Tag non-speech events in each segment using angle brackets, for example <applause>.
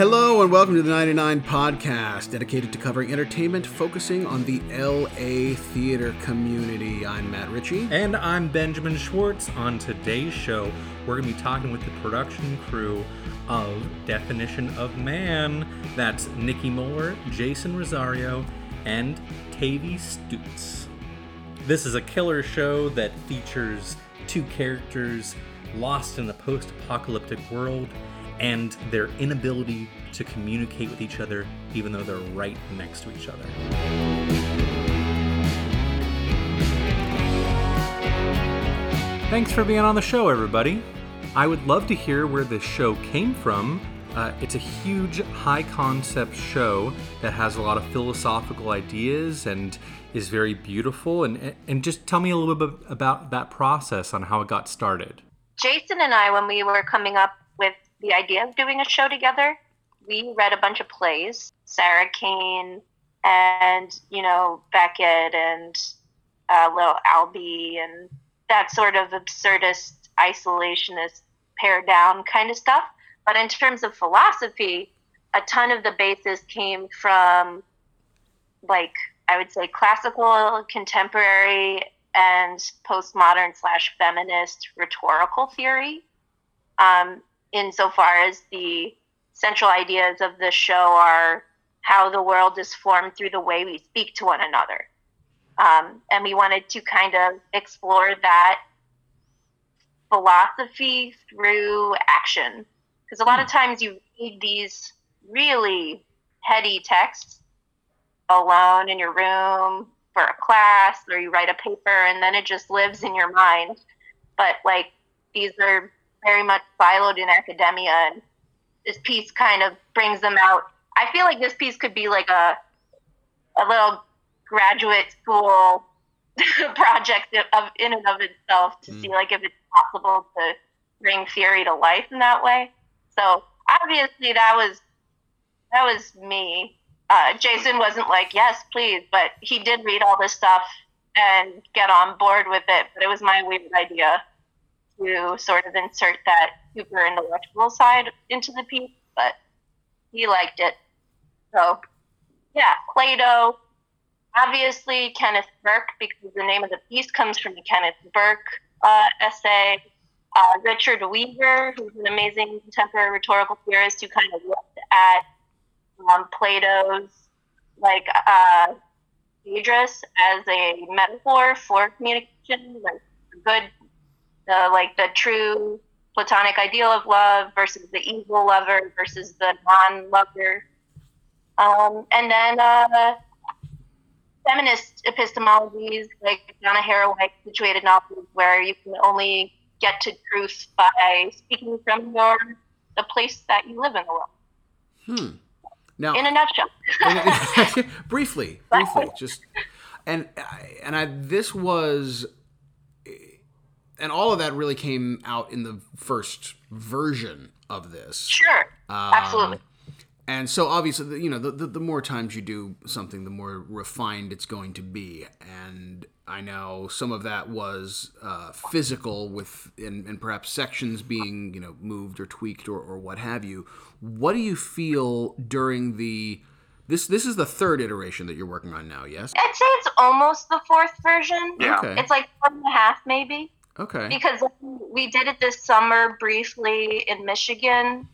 Hello and welcome to the 99 podcast, dedicated to covering entertainment, focusing on the LA theater community. I'm Matt Ritchie. And I'm Benjamin Schwartz. On today's show, we're going to be talking with the production crew of Definition of Man. That's Nikki Muller, Jason Rosario, and Tavi Stutz. This is a killer show that features two characters lost in a post apocalyptic world and their inability to communicate with each other even though they're right next to each other. Thanks for being on the show, everybody. I would love to hear where this show came from. Uh, it's a huge, high concept show that has a lot of philosophical ideas and is very beautiful. And, and just tell me a little bit about that process on how it got started. Jason and I, when we were coming up the idea of doing a show together, we read a bunch of plays, Sarah Kane and, you know, Beckett and uh, Little Albee and that sort of absurdist, isolationist, pared down kind of stuff. But in terms of philosophy, a ton of the basis came from, like, I would say classical, contemporary, and postmodern slash feminist rhetorical theory. Um, insofar as the central ideas of the show are how the world is formed through the way we speak to one another. Um, and we wanted to kind of explore that philosophy through action. Because a lot of hmm. times you read these really heady texts alone in your room for a class or you write a paper and then it just lives in your mind. But like these are very much siloed in academia and this piece kind of brings them out. I feel like this piece could be like a a little graduate school <laughs> project of in and of itself to mm. see like if it's possible to bring theory to life in that way. So obviously that was that was me. Uh, Jason wasn't like yes please, but he did read all this stuff and get on board with it. But it was my weird idea to sort of insert that super intellectual side into the piece, but he liked it. So, yeah, Plato. Obviously, Kenneth Burke, because the name of the piece comes from the Kenneth Burke uh, essay. Uh, Richard Weaver, who's an amazing contemporary rhetorical theorist who kind of looked at um, Plato's like uh, Phaedrus as a metaphor for communication, like a good the like the true platonic ideal of love versus the evil lover versus the non-lover um, and then uh, feminist epistemologies like Donna Haraway situated knowledges where you can only get to truth by speaking from your the place that you live in the world. Hmm. Now, in a nutshell. <laughs> <laughs> briefly, briefly, just and and I this was and all of that really came out in the first version of this. Sure, um, absolutely. And so obviously, you know, the, the, the, more times you do something, the more refined it's going to be. And I know some of that was uh, physical with, and, and perhaps sections being, you know, moved or tweaked or, or what have you. What do you feel during the this this is the third iteration that you're working on now, yes? I'd say it's almost the fourth version. Yeah. Okay. It's like one and a half, maybe. Okay. Because we did it this summer briefly in Michigan,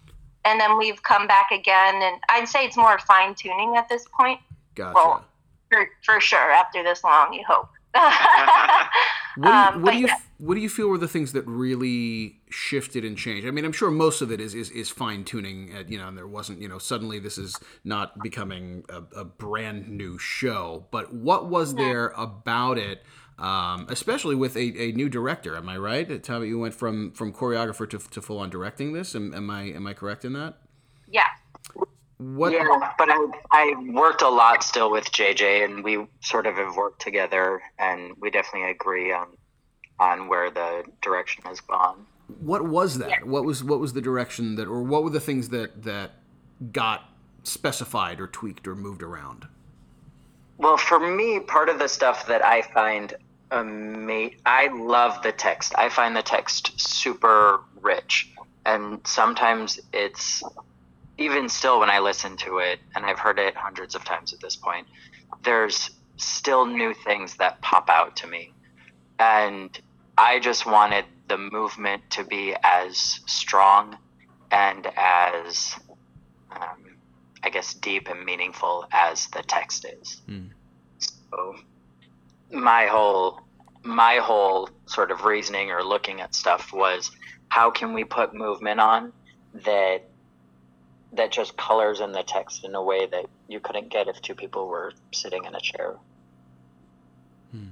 and then we've come back again, and I'd say it's more fine tuning at this point. Gotcha. Well, for, for sure, after this long, you hope. <laughs> what do you, um, what, do you yeah. what do you feel were the things that really shifted and changed? I mean, I'm sure most of it is is, is fine tuning. You know, and there wasn't you know suddenly this is not becoming a, a brand new show. But what was mm-hmm. there about it? Um, especially with a, a new director. Am I right? Tell me, you went from from choreographer to, to full on directing this. Am, am I am I correct in that? Yeah. What? Yeah, but I I worked a lot still with JJ, and we sort of have worked together, and we definitely agree on on where the direction has gone. What was that? Yeah. What was what was the direction that, or what were the things that that got specified or tweaked or moved around? Well, for me, part of the stuff that I find amazing. I love the text. I find the text super rich, and sometimes it's even still, when I listen to it, and I've heard it hundreds of times at this point, there's still new things that pop out to me. And I just wanted the movement to be as strong and as, um, I guess, deep and meaningful as the text is. Mm. So my whole my whole sort of reasoning or looking at stuff was how can we put movement on that that just colors in the text in a way that you couldn't get if two people were sitting in a chair. Hmm.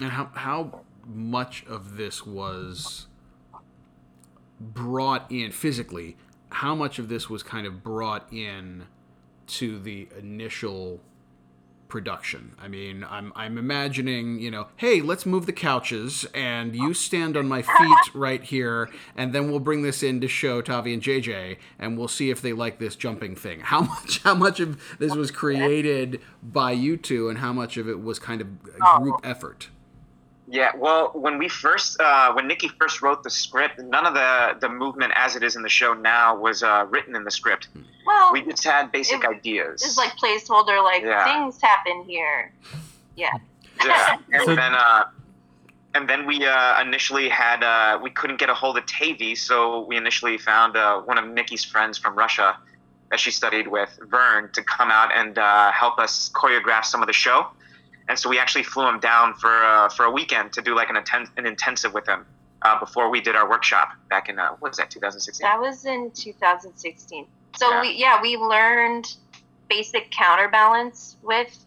And how how much of this was brought in physically? How much of this was kind of brought in to the initial production. I mean, I'm I'm imagining, you know, hey, let's move the couches and you stand on my feet <laughs> right here, and then we'll bring this in to show Tavi and JJ, and we'll see if they like this jumping thing. How <laughs> much how much of this was created by you two, and how much of it was kind of group oh. effort? Yeah, well, when we first, uh, when Nikki first wrote the script, none of the the movement as it is in the show now was uh, written in the script. Well, we just had basic it, ideas. It's like placeholder, like yeah. things happen here. Yeah. Yeah, <laughs> and so, then uh, and then we uh, initially had uh, we couldn't get a hold of Tavi, so we initially found uh, one of Nikki's friends from Russia that she studied with, Vern, to come out and uh, help us choreograph some of the show and so we actually flew him down for uh, for a weekend to do like an, atten- an intensive with him uh, before we did our workshop back in uh, what was that 2016 that was in 2016 so yeah. we yeah we learned basic counterbalance with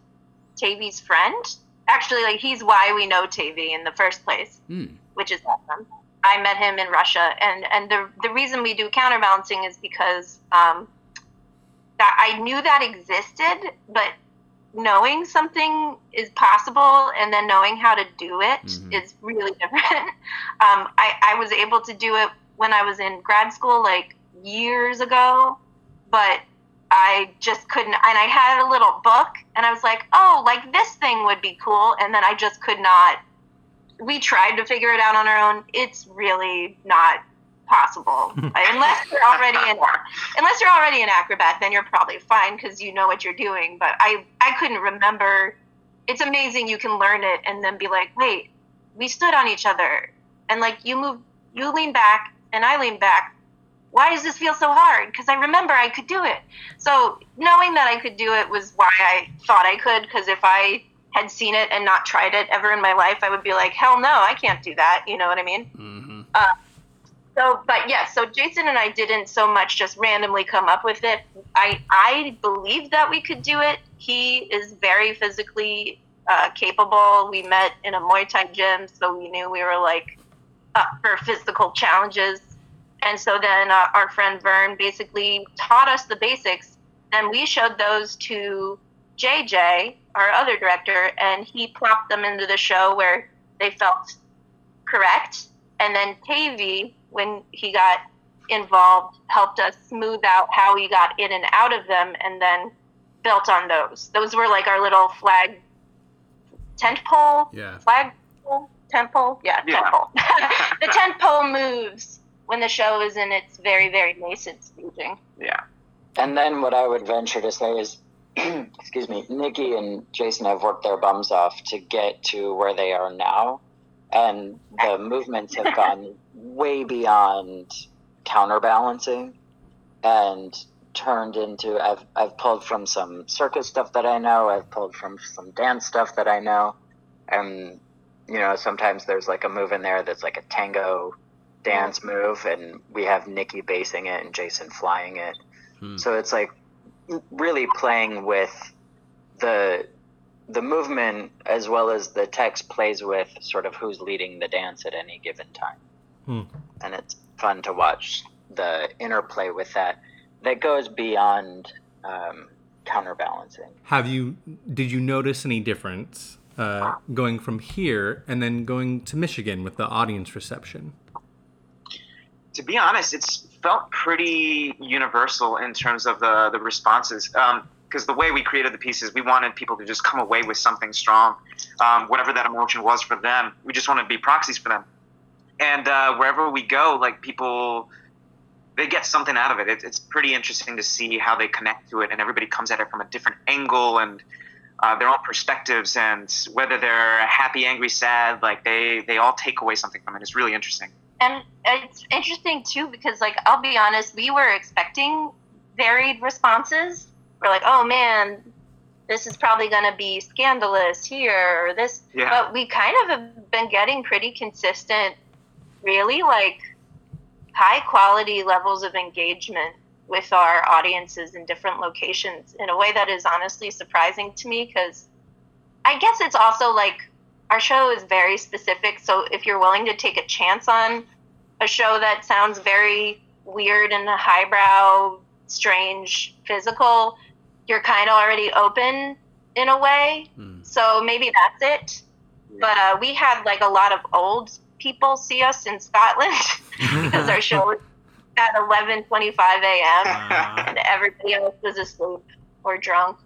Tavi's friend actually like he's why we know Tavi in the first place mm. which is awesome I met him in Russia and and the the reason we do counterbalancing is because um, that I knew that existed but knowing something is possible and then knowing how to do it mm-hmm. is really <laughs> different. Um, I, I was able to do it when I was in grad school, like years ago, but I just couldn't. And I had a little book, and I was like, oh, like this thing would be cool. And then I just could not. We tried to figure it out on our own. It's really not possible. <laughs> Unless you're already an unless you're already an acrobat then you're probably fine because you know what you're doing. But i i couldn't remember. It's amazing you can learn it and then be like wait we stood on each other. And like you move you lean back and i lean back. Why does this feel so hard? Because i remember i could do it. So knowing that i could do it was why i thought i could because if i had seen it and not tried it ever in my life i would be like hell no i can't do that. You know what i mean? Mm-hmm. uh, so, but yes, yeah, so Jason and I didn't so much just randomly come up with it. I I believed that we could do it. He is very physically uh, capable. We met in a Muay Thai gym, so we knew we were like up for physical challenges. And so then uh, our friend Vern basically taught us the basics, and we showed those to JJ, our other director, and he plopped them into the show where they felt correct. And then Tavi when he got involved helped us smooth out how we got in and out of them and then built on those. Those were like our little flag tent pole. Yeah. Flag pole? Tent pole? Yeah, yeah. tent pole. <laughs> the tent pole moves when the show is in its very, very nascent staging. Yeah. And then what I would venture to say is <clears throat> excuse me, Nikki and Jason have worked their bums off to get to where they are now. And the movements have gone way beyond counterbalancing and turned into I've I've pulled from some circus stuff that I know, I've pulled from some dance stuff that I know. And you know, sometimes there's like a move in there that's like a tango dance move and we have Nikki basing it and Jason flying it. Hmm. So it's like really playing with the the movement as well as the text plays with sort of who's leading the dance at any given time. Hmm. And it's fun to watch the interplay with that that goes beyond um, counterbalancing. Have you did you notice any difference uh, going from here and then going to Michigan with the audience reception? To be honest, it's felt pretty universal in terms of the the responses. Because the way we created the pieces, we wanted people to just come away with something strong, um, whatever that emotion was for them. We just wanted to be proxies for them and uh, wherever we go, like people they get something out of it. it. It's pretty interesting to see how they connect to it, and everybody comes at it from a different angle and uh, their own perspectives, and whether they're happy, angry, sad, like they they all take away something from it. It's really interesting. And it's interesting too because, like, I'll be honest, we were expecting varied responses. We're like, oh man, this is probably going to be scandalous here or this, Yeah. but we kind of have been getting pretty consistent, really like high quality levels of engagement with our audiences in different locations in a way that is honestly surprising to me because I guess it's also like our show is very specific. So if you're willing to take a chance on a show that sounds very weird and highbrow, strange, physical, you're kind of already open in a way. Hmm. So maybe that's it. But uh, we had like a lot of old people see us in Scotland <laughs> because our show was at 11:25 a.m. Uh, and everybody else was asleep or drunk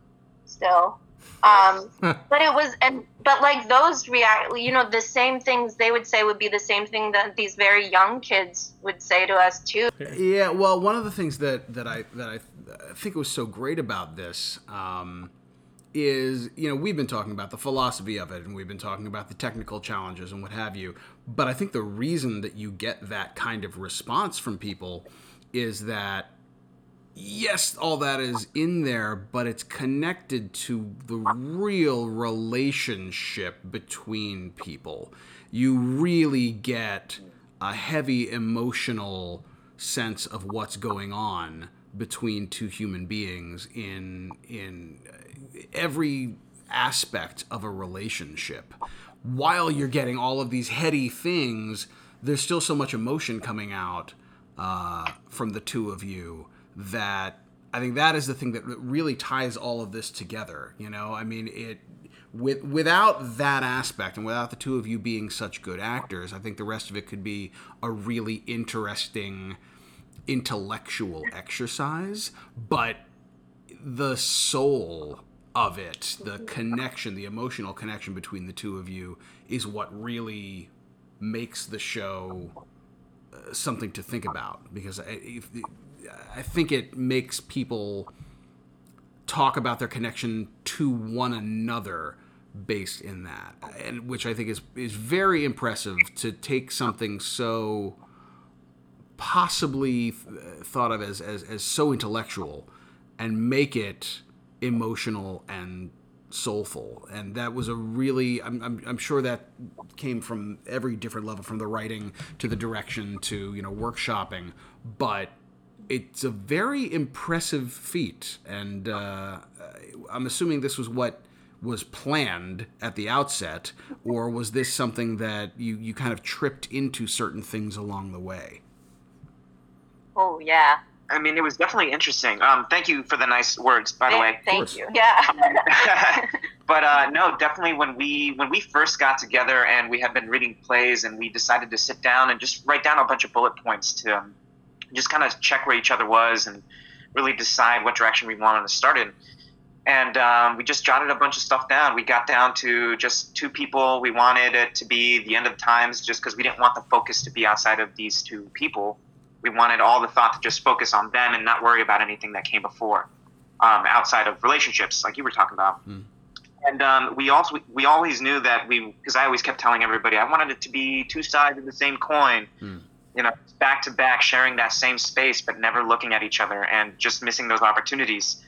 still. Um, <laughs> but it was, and but like those react, you know, the same things they would say would be the same thing that these very young kids would say to us too. Yeah, well, one of the things that that I that I think was so great about this um, is you know we've been talking about the philosophy of it, and we've been talking about the technical challenges and what have you. But I think the reason that you get that kind of response from people is that yes, all that is in there, but it's connected to the real relationship between people. You really get a heavy emotional sense of what's going on between two human beings in in every aspect of a relationship. While you're getting all of these heady things, there's still so much emotion coming out uh, from the two of you that I think that is the thing that really ties all of this together. You know, I mean, it with without that aspect and without the two of you being such good actors, I think the rest of it could be a really interesting intellectual exercise, but the soul of it, the connection, the emotional connection between the two of you is what really makes the show uh, something to think about because I, think it makes people talk about their connection to one another based in that and which I think is is very impressive to take something so possibly th- thought of as, as, as so intellectual and make it emotional and soulful. And that was a really I'm, I'm, I'm sure that came from every different level from the writing to the direction to you know workshopping but it's a very impressive feat and uh, i'm assuming this was what was planned at the outset or was this something that you, you kind of tripped into certain things along the way Oh yeah. I mean, it was definitely interesting. Um, thank you for the nice words, by the way. Thank you. Yeah. <laughs> but uh, no, definitely when we when we first got together and we had been reading plays and we decided to sit down and just write down a bunch of bullet points to um, just kind of check where each other was and really decide what direction we wanted to start in. And um, we just jotted a bunch of stuff down. We got down to just two people. We wanted it to be the end of times, just because we didn't want the focus to be outside of these two people. We wanted all the thought to just focus on them and not worry about anything that came before, um, outside of relationships, like you were talking about. And um, we also we always knew that we because I always kept telling everybody I wanted it to be two sides of the same coin. You know, back to back, sharing that same space, but never looking at each other and just missing those opportunities.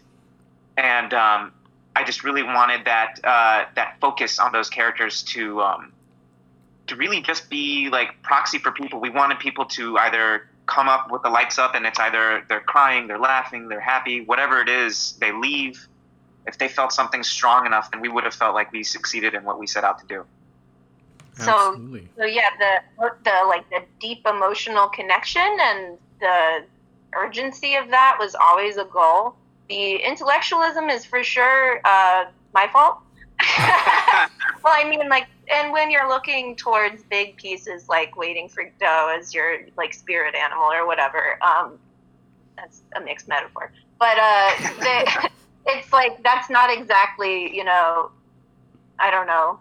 And um, I just really wanted that uh, that focus on those characters to um, to really just be like proxy for people. We wanted people to either come up with the lights up and it's either they're crying, they're laughing, they're happy, whatever it is, they leave. If they felt something strong enough, then we would have felt like we succeeded in what we set out to do. So- Absolutely. so yeah, the the like the deep emotional connection and the urgency of that was always a goal. The intellectualism is for sure uh, my fault. <laughs> well, I mean, like, and when you're looking towards big pieces like Waiting for Godot as your like spirit animal or whatever, um, that's a mixed metaphor. But uh, <laughs> the, <laughs> it's like that's not exactly, you know, I don't know,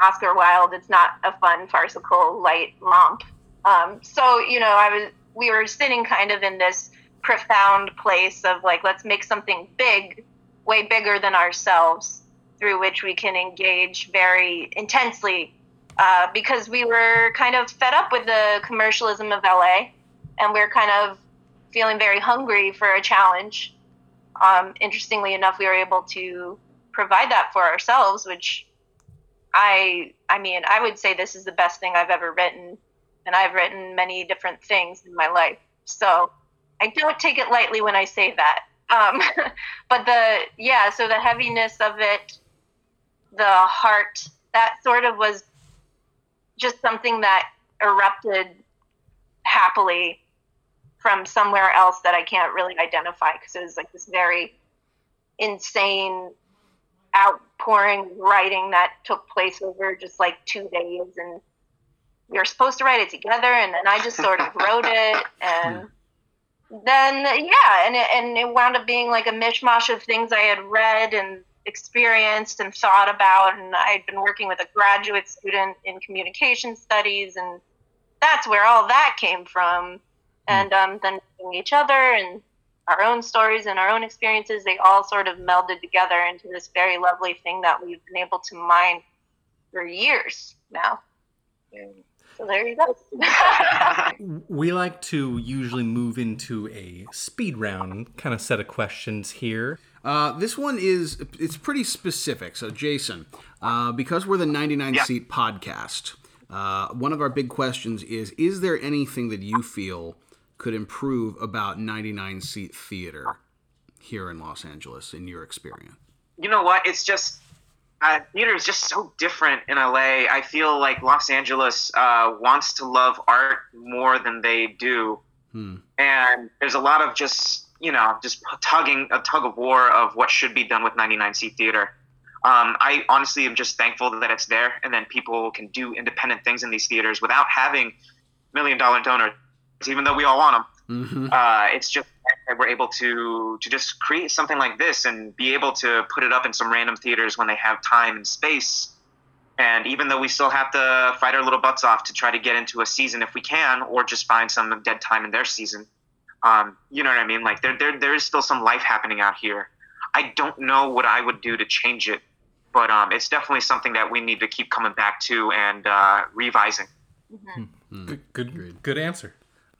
Oscar Wilde. It's not a fun, farcical, light romp. Um, so you know, I was we were sitting kind of in this profound place of like, let's make something big, way bigger than ourselves, through which we can engage very intensely. Uh, because we were kind of fed up with the commercialism of LA and we're kind of feeling very hungry for a challenge. Um, interestingly enough, we were able to provide that for ourselves, which I, I mean, I would say this is the best thing I've ever written, and I've written many different things in my life. So I don't take it lightly when I say that. Um, <laughs> but the yeah, so the heaviness of it, the heart, that sort of was just something that erupted happily from somewhere else that I can't really identify because it was like this very insane outpouring writing that took place over just like two days and we were supposed to write it together and then I just sort of <laughs> wrote it and then yeah and it, and it wound up being like a mishmash of things I had read and experienced and thought about and I'd been working with a graduate student in communication studies and that's where all that came from. And um, then each other and our own stories and our own experiences, they all sort of melded together into this very lovely thing that we've been able to mine for years now. So there you go. <laughs> we like to usually move into a speed round kind of set of questions here. Uh, this one is it's pretty specific. So Jason, uh, because we're the 99 yeah. seat podcast, uh, one of our big questions is: Is there anything that you feel could improve about 99 seat theater here in Los Angeles in your experience? You know what? It's just uh, theater is just so different in LA. I feel like Los Angeles uh, wants to love art more than they do, hmm. and there's a lot of just you know just tugging a tug of war of what should be done with 99 seat theater. Um, I honestly am just thankful that it's there, and then people can do independent things in these theaters without having million dollar donors even though we all want them. Mm-hmm. Uh, it's just that we're able to to just create something like this and be able to put it up in some random theaters when they have time and space. And even though we still have to fight our little butts off to try to get into a season if we can, or just find some dead time in their season, um, you know what I mean? Like there, there, there is still some life happening out here. I don't know what I would do to change it, but um, it's definitely something that we need to keep coming back to and uh, revising. Mm-hmm. Good, good, good answer.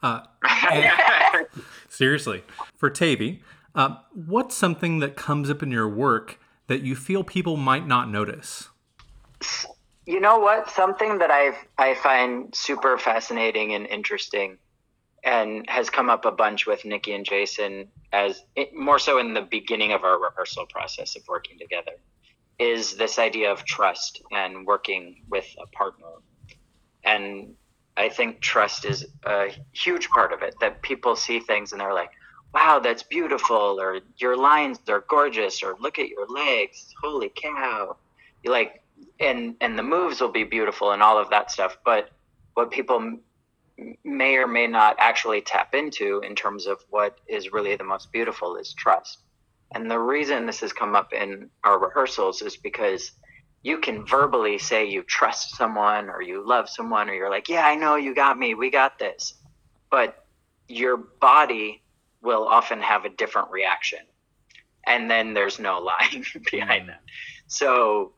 Uh, <laughs> seriously, for Tavi, uh, what's something that comes up in your work that you feel people might not notice? You know what? Something that I I find super fascinating and interesting, and has come up a bunch with Nikki and Jason as it, more so in the beginning of our rehearsal process of working together, is this idea of trust and working with a partner, and I think trust is a huge part of it. That people see things and they're like, "Wow, that's beautiful," or "Your lines are gorgeous," or "Look at your legs, holy cow!" You like, and and the moves will be beautiful and all of that stuff. But what people may or may not actually tap into in terms of what is really the most beautiful is trust. And the reason this has come up in our rehearsals is because you can verbally say you trust someone or you love someone or you're like, yeah, I know you got me, we got this. But your body will often have a different reaction. And then there's no lying <laughs> behind mm. that. So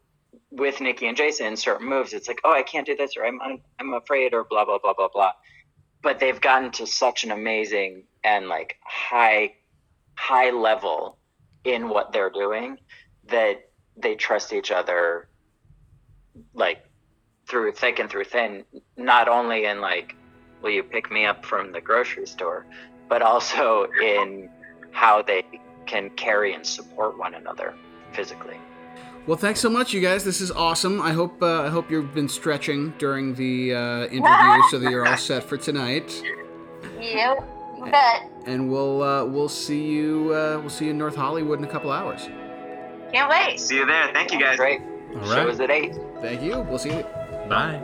with Nikki and Jason, certain moves, it's like, oh, I can't do this or I'm, I'm afraid or blah, blah, blah, blah, blah. But they've gotten to such an amazing and like high, high level in what they're doing that they trust each other like through thick and through thin, not only in like, will you pick me up from the grocery store, but also <laughs> in how they can carry and support one another physically. Well, thanks so much, you guys. This is awesome. I hope uh, I hope you've been stretching during the uh, interview so that you're all set for tonight. Yep, you bet. And we'll uh, we'll see you uh, we'll see you in North Hollywood in a couple hours. Can't wait. See you there. Thank you guys. Great. All right. Show is at eight. Thank you. We'll see you. Bye.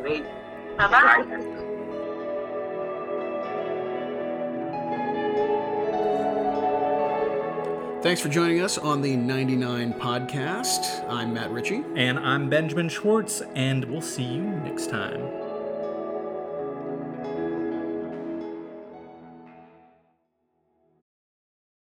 Bye bye. Thanks for joining us on the 99 podcast. I'm Matt Ritchie. And I'm Benjamin Schwartz, and we'll see you next time.